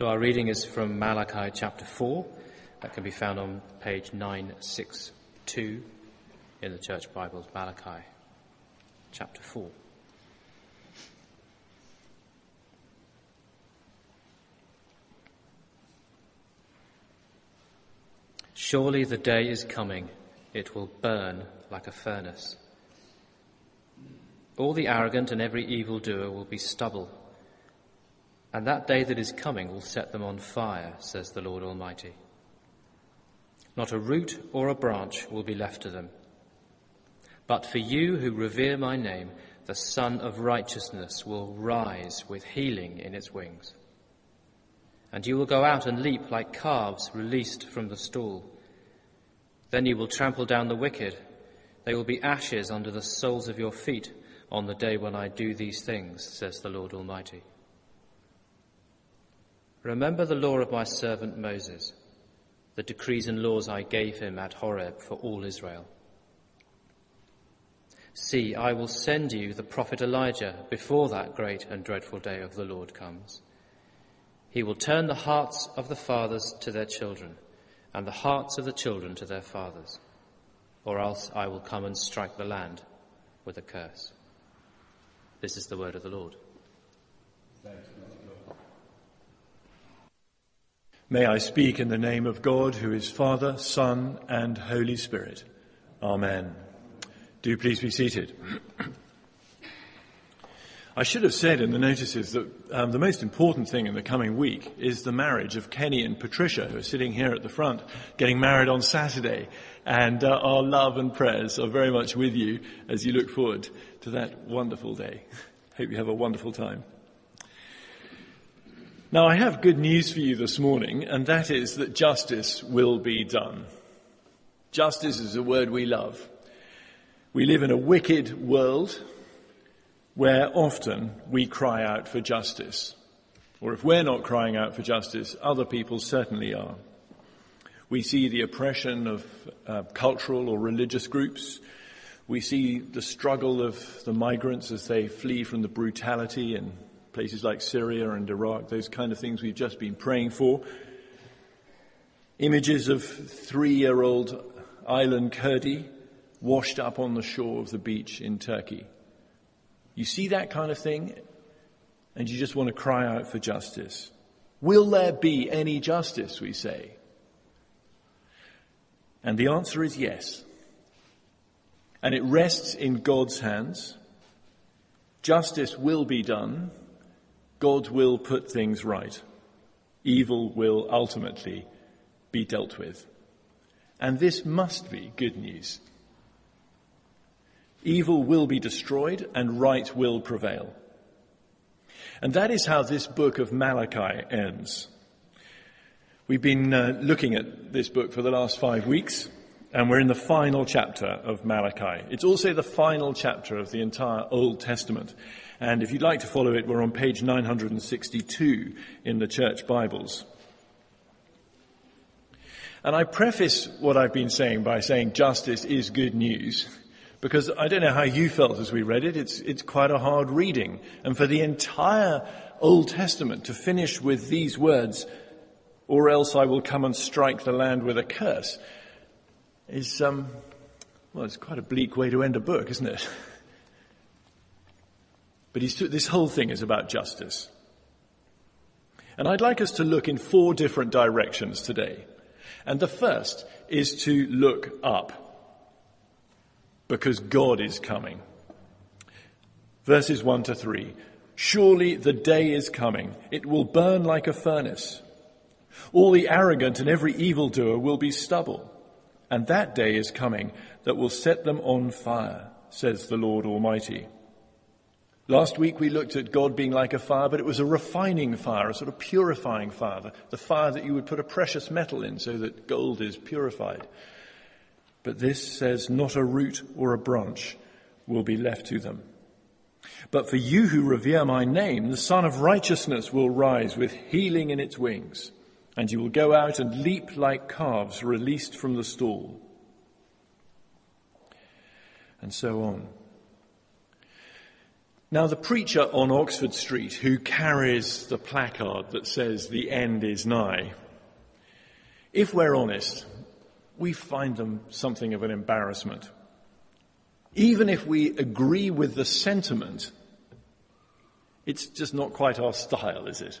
So our reading is from Malachi chapter 4. That can be found on page 962 in the Church Bibles, Malachi chapter 4. Surely the day is coming, it will burn like a furnace. All the arrogant and every evildoer will be stubble and that day that is coming will set them on fire, says the Lord Almighty. Not a root or a branch will be left to them. But for you who revere my name, the Sun of Righteousness will rise with healing in its wings. And you will go out and leap like calves released from the stall. Then you will trample down the wicked. They will be ashes under the soles of your feet on the day when I do these things, says the Lord Almighty. Remember the law of my servant Moses, the decrees and laws I gave him at Horeb for all Israel. See, I will send you the prophet Elijah before that great and dreadful day of the Lord comes. He will turn the hearts of the fathers to their children, and the hearts of the children to their fathers, or else I will come and strike the land with a curse. This is the word of the Lord. May I speak in the name of God, who is Father, Son, and Holy Spirit. Amen. Do please be seated. I should have said in the notices that um, the most important thing in the coming week is the marriage of Kenny and Patricia, who are sitting here at the front, getting married on Saturday. And uh, our love and prayers are very much with you as you look forward to that wonderful day. Hope you have a wonderful time. Now, I have good news for you this morning, and that is that justice will be done. Justice is a word we love. We live in a wicked world where often we cry out for justice. Or if we're not crying out for justice, other people certainly are. We see the oppression of uh, cultural or religious groups. We see the struggle of the migrants as they flee from the brutality and places like Syria and Iraq, those kind of things we've just been praying for. Images of three year old Aylan Kurdi washed up on the shore of the beach in Turkey. You see that kind of thing and you just want to cry out for justice. Will there be any justice, we say? And the answer is yes. And it rests in God's hands. Justice will be done God will put things right. Evil will ultimately be dealt with. And this must be good news. Evil will be destroyed and right will prevail. And that is how this book of Malachi ends. We've been uh, looking at this book for the last five weeks, and we're in the final chapter of Malachi. It's also the final chapter of the entire Old Testament. And if you'd like to follow it, we're on page 962 in the church Bibles. And I preface what I've been saying by saying justice is good news. Because I don't know how you felt as we read it. It's, it's quite a hard reading. And for the entire Old Testament to finish with these words, or else I will come and strike the land with a curse, is, um, well, it's quite a bleak way to end a book, isn't it? But this whole thing is about justice. And I'd like us to look in four different directions today. And the first is to look up. Because God is coming. Verses 1 to 3. Surely the day is coming. It will burn like a furnace. All the arrogant and every evildoer will be stubble. And that day is coming that will set them on fire, says the Lord Almighty. Last week we looked at God being like a fire, but it was a refining fire, a sort of purifying fire, the, fire that you would put a precious metal in so that gold is purified. But this says not a root or a branch will be left to them. But for you who revere my name, the Sun of Righteousness will rise with healing in its wings, and you will go out and leap like calves released from the stall. And so on. Now, the preacher on Oxford Street who carries the placard that says the end is nigh, if we're honest, we find them something of an embarrassment. Even if we agree with the sentiment, it's just not quite our style, is it?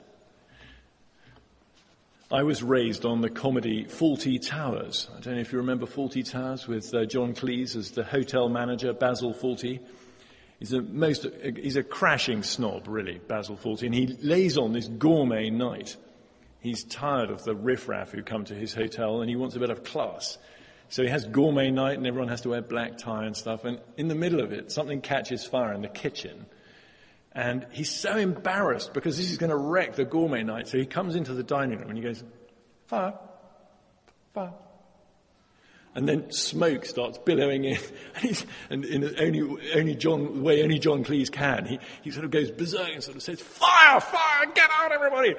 I was raised on the comedy Fawlty Towers. I don't know if you remember Fawlty Towers with uh, John Cleese as the hotel manager, Basil Fawlty. He's a most, he's a crashing snob, really, Basil Fawlty, and he lays on this gourmet night. He's tired of the riffraff who come to his hotel and he wants a bit of class. So he has gourmet night and everyone has to wear black tie and stuff. And in the middle of it, something catches fire in the kitchen. And he's so embarrassed because this is going to wreck the gourmet night. So he comes into the dining room and he goes, fire, fire, and then smoke starts billowing in, and, and in only, only John, the way only John Cleese can, he, he sort of goes berserk and sort of says, fire, fire, get out everybody!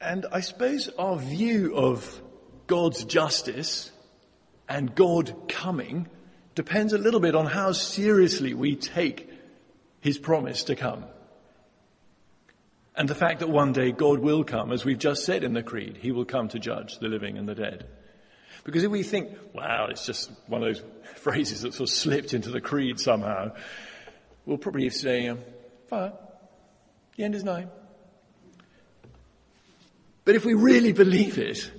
And I suppose our view of God's justice and God coming depends a little bit on how seriously we take his promise to come. And the fact that one day God will come, as we've just said in the Creed, he will come to judge the living and the dead. Because if we think, wow, it's just one of those phrases that sort of slipped into the creed somehow, we'll probably say, um, fire, the end is nigh. But if we really believe it,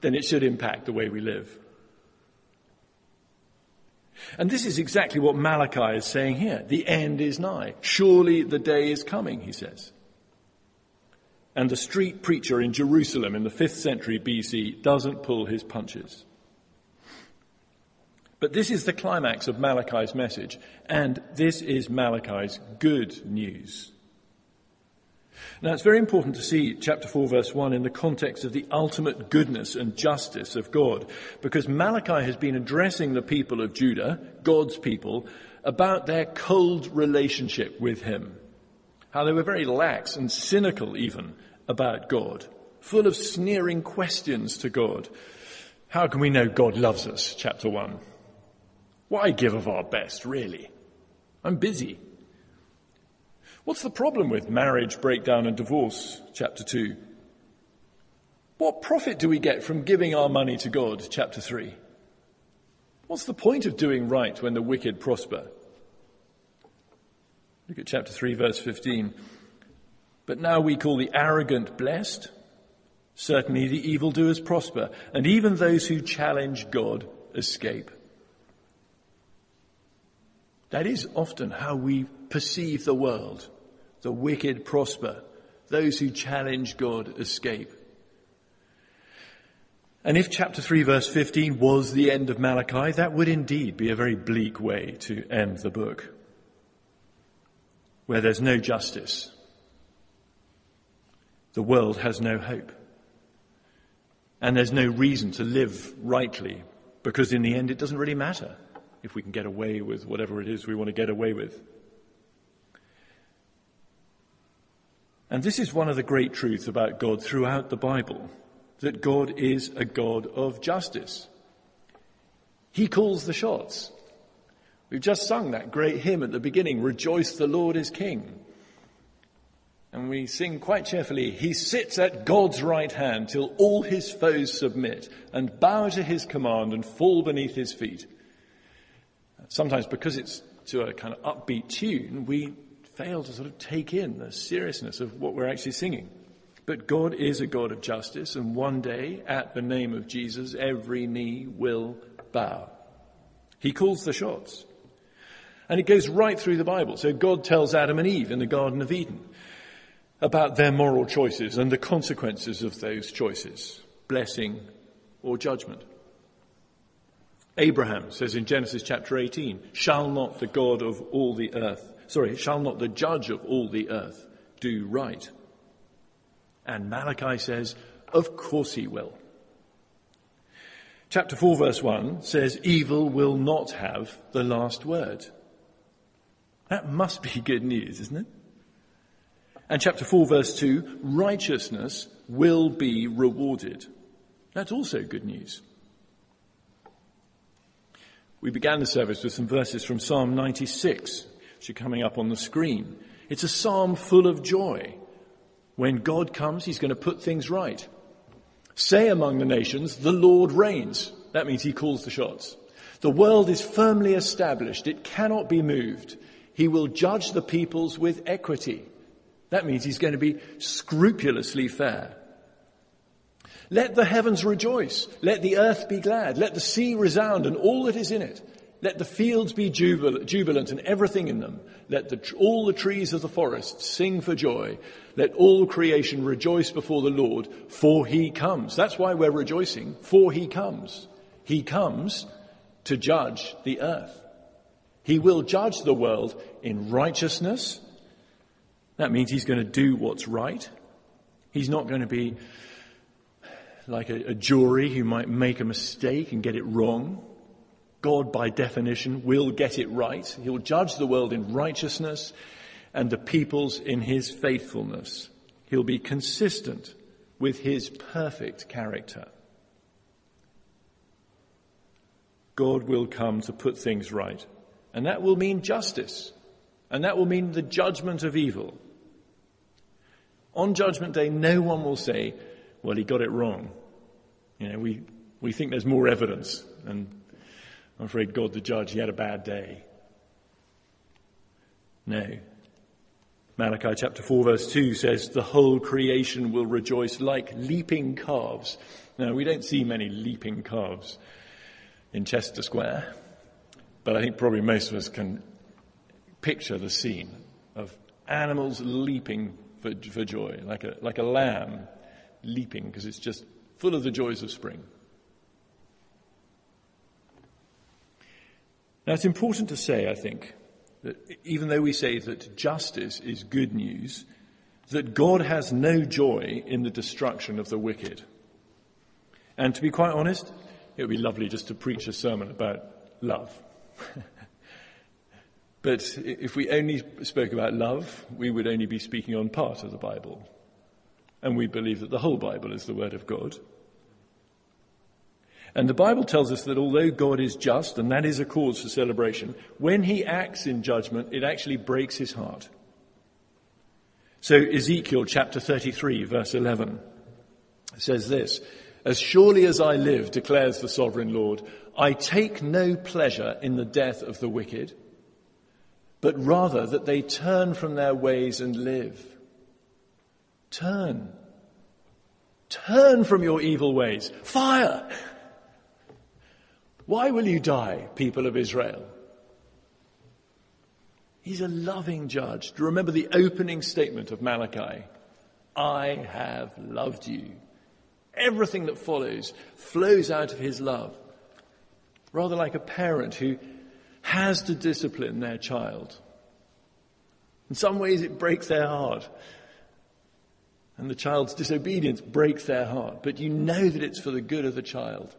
then it should impact the way we live. And this is exactly what Malachi is saying here. The end is nigh. Surely the day is coming, he says. And the street preacher in Jerusalem in the 5th century BC doesn't pull his punches. But this is the climax of Malachi's message, and this is Malachi's good news. Now it's very important to see chapter 4 verse 1 in the context of the ultimate goodness and justice of God, because Malachi has been addressing the people of Judah, God's people, about their cold relationship with him. How they were very lax and cynical even about God, full of sneering questions to God. How can we know God loves us? Chapter 1. Why give of our best, really? I'm busy. What's the problem with marriage, breakdown, and divorce? Chapter 2. What profit do we get from giving our money to God? Chapter 3. What's the point of doing right when the wicked prosper? Look at chapter 3, verse 15. But now we call the arrogant blessed. Certainly the evildoers prosper, and even those who challenge God escape. That is often how we perceive the world. The wicked prosper. Those who challenge God escape. And if chapter 3 verse 15 was the end of Malachi, that would indeed be a very bleak way to end the book. Where there's no justice. The world has no hope. And there's no reason to live rightly because in the end it doesn't really matter if we can get away with whatever it is we want to get away with. And this is one of the great truths about God throughout the Bible, that God is a God of justice. He calls the shots. We've just sung that great hymn at the beginning, Rejoice the Lord is King. And we sing quite cheerfully, He sits at God's right hand till all his foes submit and bow to his command and fall beneath his feet sometimes because it's to a kind of upbeat tune, we fail to sort of take in the seriousness of what we're actually singing. But God is a God of justice, and one day, at the name of Jesus, every knee will bow. He calls the shots. And it goes right through the Bible. So God tells Adam and Eve in the Garden of Eden about their moral choices and the consequences of those choices, blessing or judgment. Abraham says in Genesis chapter 18, shall not the God of all the earth, sorry, shall not the judge of all the earth do right? And Malachi says, of course he will. Chapter 4 verse 1 says, evil will not have the last word. That must be good news, isn't it? And chapter 4 verse 2, righteousness will be rewarded. That's also good news. We began the service with some verses from Psalm 96, which are coming up on the screen. It's a psalm full of joy. When God comes, he's going to put things right. Say among the nations, the Lord reigns. That means he calls the shots. The world is firmly established. It cannot be moved. He will judge the peoples with equity. That means he's going to be scrupulously fair. Let the heavens rejoice. Let the earth be glad. Let the sea resound and all that is in it. Let the fields be jubilant and everything in them. Let the, all the trees of the forest sing for joy. Let all creation rejoice before the Lord, for he comes. That's why we're rejoicing, for he comes. He comes to judge the earth. He will judge the world in righteousness. That means he's going to do what's right. He's not going to be like a, a jury who might make a mistake and get it wrong. God, by definition, will get it right. He'll judge the world in righteousness and the peoples in his faithfulness. He'll be consistent with his perfect character. God will come to put things right. And that will mean justice. And that will mean the judgment of evil. On Judgment Day, no one will say, well, he got it wrong. You know, we, we think there's more evidence. And I'm afraid God the judge, he had a bad day. No. Malachi chapter 4 verse 2 says, the whole creation will rejoice like leaping calves. Now, we don't see many leaping calves in Chester Square, but I think probably most of us can picture the scene of animals leaping for, for joy, like a, like a lamb leaping because it's just full of the joys of spring. Now, it's important to say, I think, that even though we say that justice is good news, that God has no joy in the destruction of the wicked. And to be quite honest, it would be lovely just to preach a sermon about love. but if we only spoke about love, we would only be speaking on part of the Bible. And we believe that the whole Bible is the Word of God. And the Bible tells us that although God is just, and that is a cause for celebration, when he acts in judgment, it actually breaks his heart. So Ezekiel chapter 33 verse 11 says this, As surely as I live, declares the sovereign Lord, I take no pleasure in the death of the wicked, but rather that they turn from their ways and live. Turn. Turn from your evil ways. Fire! Why will you die, people of Israel? He's a loving judge. Do you remember the opening statement of Malachi? I have loved you. Everything that follows flows out of his love. Rather like a parent who has to discipline their child. In some ways it breaks their heart. And the child's disobedience breaks their heart. But you know that it's for the good of the child.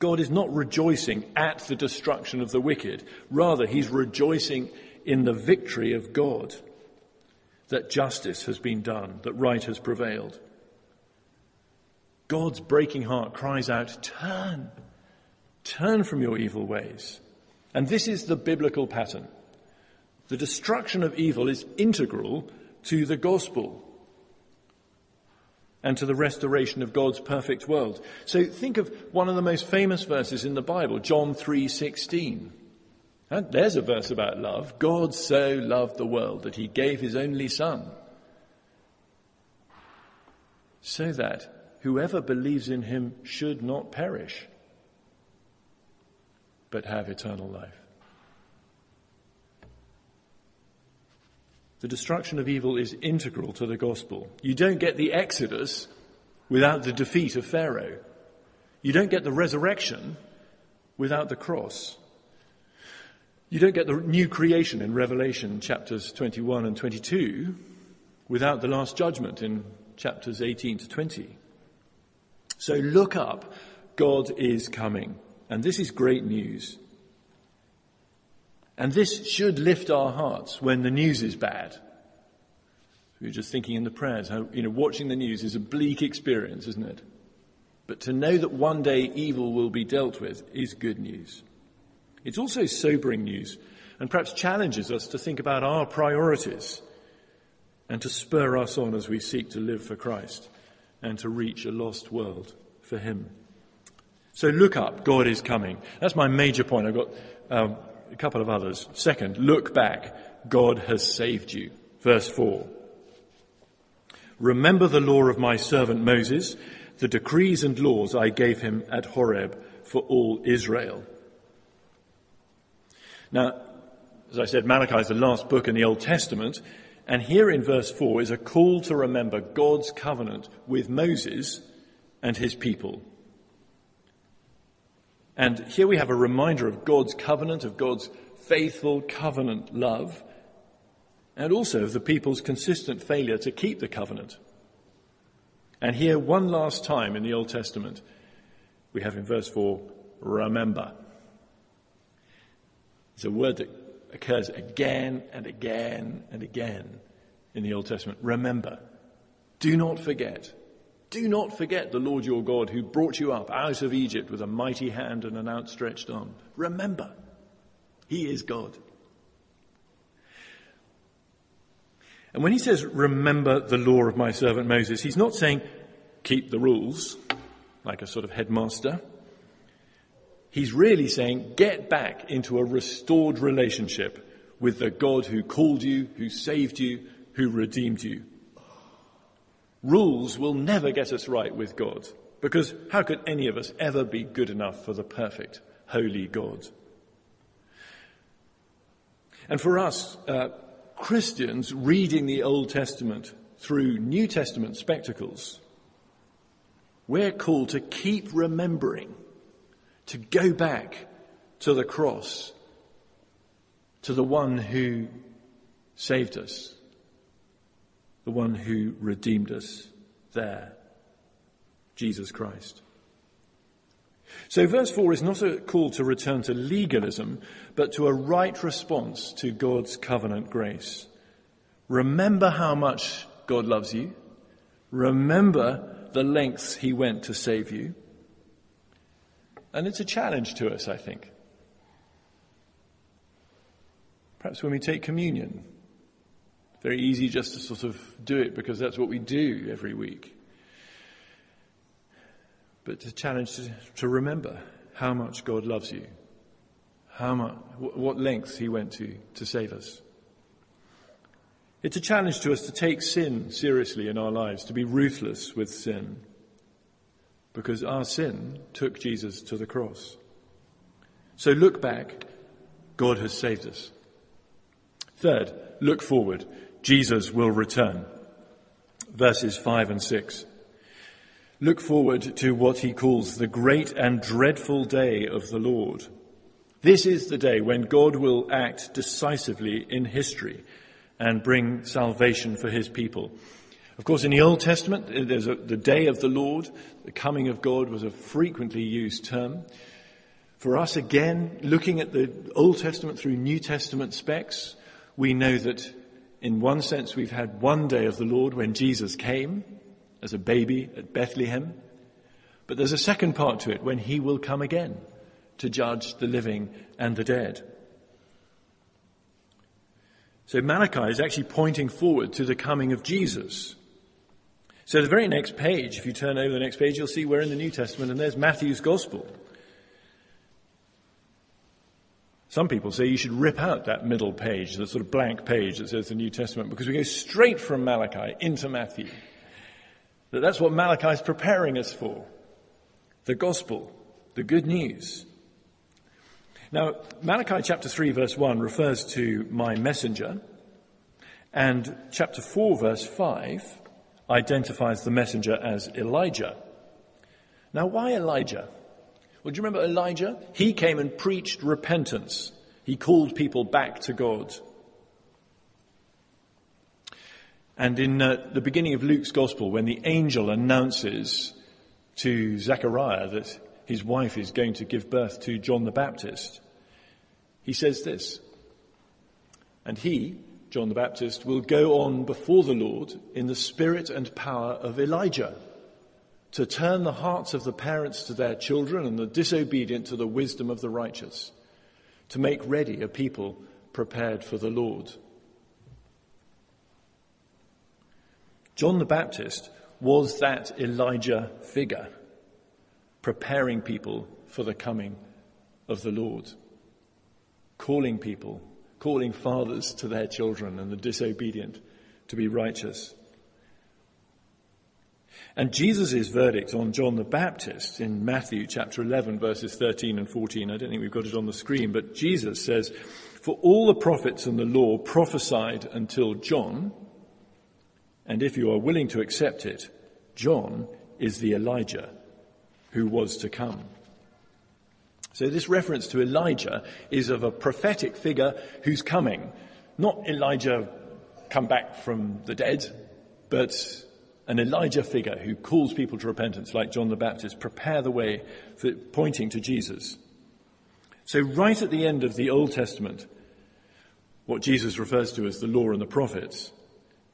God is not rejoicing at the destruction of the wicked. Rather, he's rejoicing in the victory of God. That justice has been done, that right has prevailed. God's breaking heart cries out, turn, turn from your evil ways. And this is the biblical pattern. The destruction of evil is integral to the gospel and to the restoration of God's perfect world. So think of one of the most famous verses in the Bible, John 3:16. And there's a verse about love. God so loved the world that he gave his only son. So that whoever believes in him should not perish, but have eternal life. The destruction of evil is integral to the gospel. You don't get the Exodus without the defeat of Pharaoh. You don't get the resurrection without the cross. You don't get the new creation in Revelation chapters 21 and 22 without the last judgment in chapters 18 to 20. So look up. God is coming. And this is great news. And this should lift our hearts when the news is bad. We were just thinking in the prayers how, you know, watching the news is a bleak experience, isn't it? But to know that one day evil will be dealt with is good news. It's also sobering news. and perhaps challenges us to think about our priorities and to spur us on as we seek to live for Christ and to reach a lost world for Him. So look up, God is coming. That's my major point. I've got um, a couple of others. Second, look back, God has saved you. Verse 4. Remember the law of my servant Moses, the decrees and laws I gave him at Horeb for all Israel. Now, as I said, Malachi is the last book in the Old Testament, and here in verse 4 is a call to remember God's covenant with Moses and his people. And here we have a reminder of God's covenant, of God's faithful covenant love, and also of the people's consistent failure to keep the covenant. And here, one last time in the Old Testament, we have in verse 4, remember. It's a word that occurs again and again and again in the Old Testament. Remember. Do not forget. Do not forget the Lord your God who brought you up out of Egypt with a mighty hand and an outstretched arm. Remember. He is God. And when he says, remember the law of my servant Moses, he's not saying, keep the rules, like a sort of headmaster. He's really saying, get back into a restored relationship with the God who called you, who saved you, who redeemed you. Rules will never get us right with God, because how could any of us ever be good enough for the perfect, holy God? And for us, uh, Christians reading the Old Testament through New Testament spectacles, we're called to keep remembering to go back to the cross, to the one who saved us, the one who redeemed us there, Jesus Christ. So verse 4 is not a call to return to legalism, but to a right response to God's covenant grace. Remember how much God loves you. Remember the lengths he went to save you. And it's a challenge to us, I think. Perhaps when we take communion, very easy just to sort of do it because that's what we do every week. But a challenge to, to remember how much God loves you, how much, what lengths He went to to save us. It's a challenge to us to take sin seriously in our lives, to be ruthless with sin because our sin took Jesus to the cross. So look back. God has saved us. Third, look forward. Jesus will return. Verses 5 and 6. Look forward to what he calls the great and dreadful day of the Lord. This is the day when God will act decisively in history and bring salvation for his people. Of course, in the Old Testament, there's a, the day of the Lord, the coming of God was a frequently used term. For us, again, looking at the Old Testament through New Testament specs, we know that in one sense we've had one day of the Lord when Jesus came as a baby at Bethlehem. But there's a second part to it when he will come again to judge the living and the dead. So Malachi is actually pointing forward to the coming of Jesus. So the very next page, if you turn over the next page, you'll see we're in the New Testament and there's Matthew's Gospel. Some people say you should rip out that middle page, the sort of blank page that says the New Testament, because we go straight from Malachi into Matthew. That that's what Malachi is preparing us for. The gospel, the good news. Now, Malachi chapter 3 verse 1 refers to my messenger, and chapter 4 verse 5 identifies the messenger as Elijah. Now, why Elijah? Well, do you remember Elijah? He came and preached repentance. He called people back to God. And in uh, the beginning of Luke's gospel, when the angel announces to Zechariah that his wife is going to give birth to John the Baptist, he says this, and he, John the Baptist, will go on before the Lord in the spirit and power of Elijah to turn the hearts of the parents to their children and the disobedient to the wisdom of the righteous, to make ready a people prepared for the Lord. John the Baptist was that Elijah figure, preparing people for the coming of the Lord, calling people, calling fathers to their children and the disobedient to be righteous. And Jesus' verdict on John the Baptist in Matthew chapter 11 verses 13 and 14, I don't think we've got it on the screen, but Jesus says, For all the prophets and the law prophesied until John, and if you are willing to accept it, John is the Elijah who was to come. So this reference to Elijah is of a prophetic figure who's coming. Not Elijah come back from the dead, but an Elijah figure who calls people to repentance, like John the Baptist, prepare the way for pointing to Jesus. So, right at the end of the Old Testament, what Jesus refers to as the law and the prophets,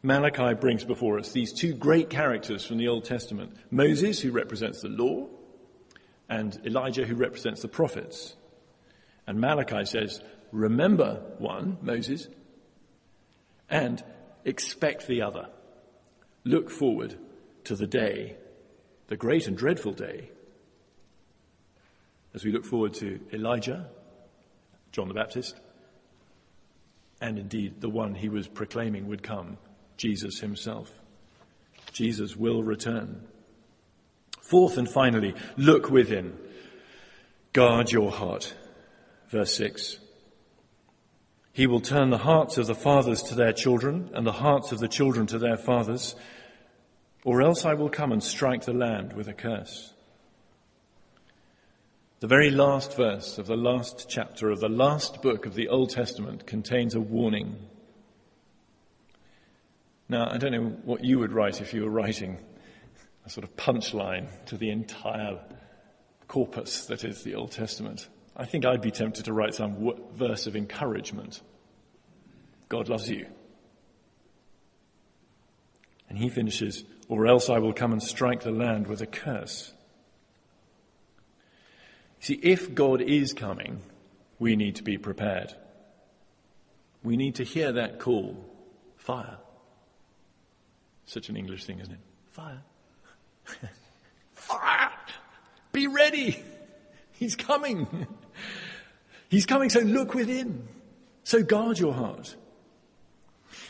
Malachi brings before us these two great characters from the Old Testament Moses, who represents the law, and Elijah, who represents the prophets. And Malachi says, Remember one, Moses, and expect the other. Look forward to the day, the great and dreadful day, as we look forward to Elijah, John the Baptist, and indeed the one he was proclaiming would come, Jesus himself. Jesus will return. Fourth and finally, look within. Guard your heart. Verse 6. He will turn the hearts of the fathers to their children and the hearts of the children to their fathers or else I will come and strike the land with a curse. The very last verse of the last chapter of the last book of the Old Testament contains a warning. Now, I don't know what you would write if you were writing a sort of punchline to the entire corpus that is the Old Testament. I think I'd be tempted to write some verse of encouragement. God loves you. And he finishes, or else I will come and strike the land with a curse. See, if God is coming, we need to be prepared. We need to hear that call fire. Such an English thing, isn't it? Fire. fire! Be ready! He's coming. He's coming, so look within. So guard your heart.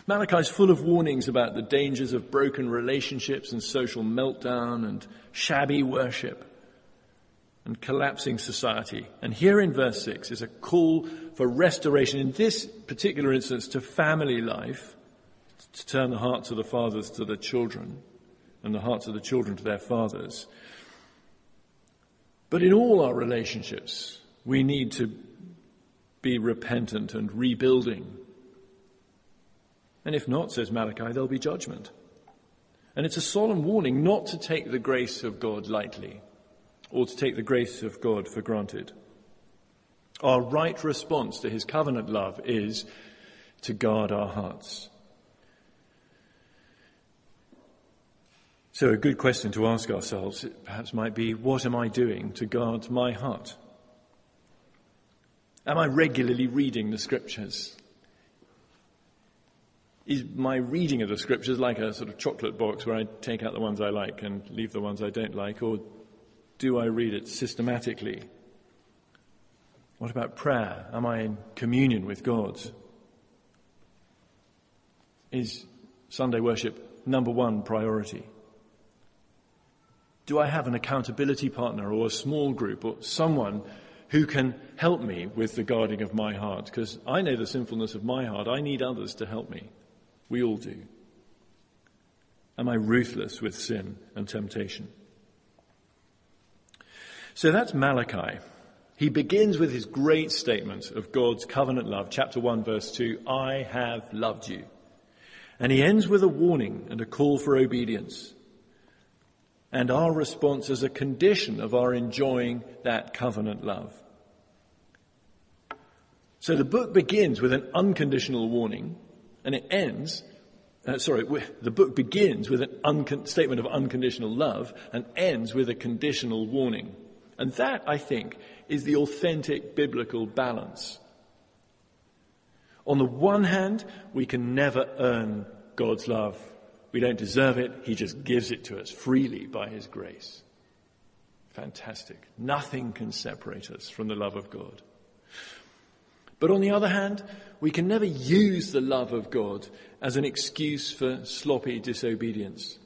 Malachi is full of warnings about the dangers of broken relationships and social meltdown and shabby worship and collapsing society. And here in verse 6 is a call for restoration, in this particular instance, to family life, to turn the hearts of the fathers to the children and the hearts of the children to their fathers. But in all our relationships, we need to be repentant and rebuilding and if not, says Malachi, there'll be judgment. And it's a solemn warning not to take the grace of God lightly or to take the grace of God for granted. Our right response to his covenant love is to guard our hearts. So a good question to ask ourselves perhaps might be, what am I doing to guard my heart? Am I regularly reading the scriptures? is my reading of the scriptures like a sort of chocolate box where I take out the ones I like and leave the ones I don't like, or do I read it systematically? What about prayer? Am I in communion with God? Is Sunday worship number one priority? Do I have an accountability partner or a small group or someone who can help me with the guarding of my heart? Because I know the sinfulness of my heart. I need others to help me. We all do. Am I ruthless with sin and temptation? So that's Malachi. He begins with his great statement of God's covenant love, chapter 1, verse 2 I have loved you. And he ends with a warning and a call for obedience. And our response as a condition of our enjoying that covenant love. So the book begins with an unconditional warning and it ends, uh, sorry, the book begins with a uncon- statement of unconditional love and ends with a conditional warning. And that, I think, is the authentic biblical balance. On the one hand, we can never earn God's love. We don't deserve it. He just gives it to us freely by His grace. Fantastic. Nothing can separate us from the love of God. But on the other hand, we can never use the love of God as an excuse for sloppy disobedience.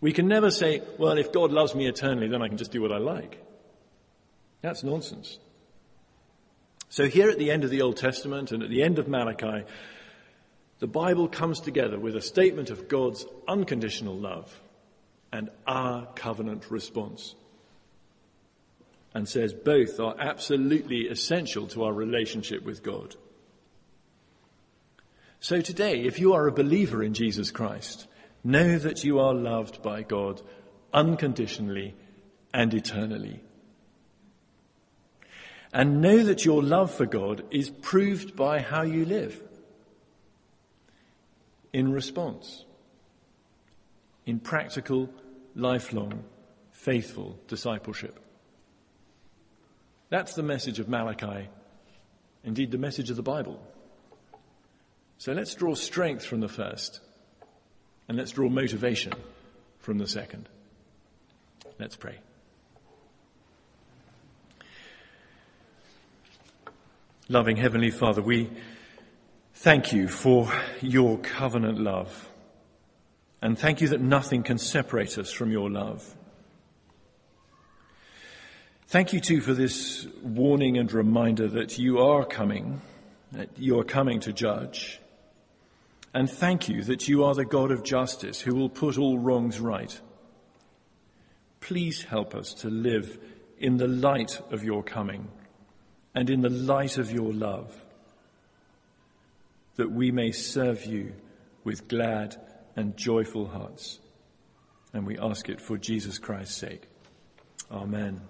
We can never say, well, if God loves me eternally, then I can just do what I like. That's nonsense. So here at the end of the Old Testament and at the end of Malachi, the Bible comes together with a statement of God's unconditional love and our covenant response. And says both are absolutely essential to our relationship with God. So today, if you are a believer in Jesus Christ, know that you are loved by God unconditionally and eternally. And know that your love for God is proved by how you live in response, in practical, lifelong, faithful discipleship. That's the message of Malachi, indeed, the message of the Bible. So let's draw strength from the first, and let's draw motivation from the second. Let's pray. Loving Heavenly Father, we Thank you for your covenant love. And thank you that nothing can separate us from your love. Thank you too for this warning and reminder that you are coming, that you are coming to judge. And thank you that you are the God of justice who will put all wrongs right. Please help us to live in the light of your coming and in the light of your love that we may serve you with glad and joyful hearts. And we ask it for Jesus Christ's sake. Amen.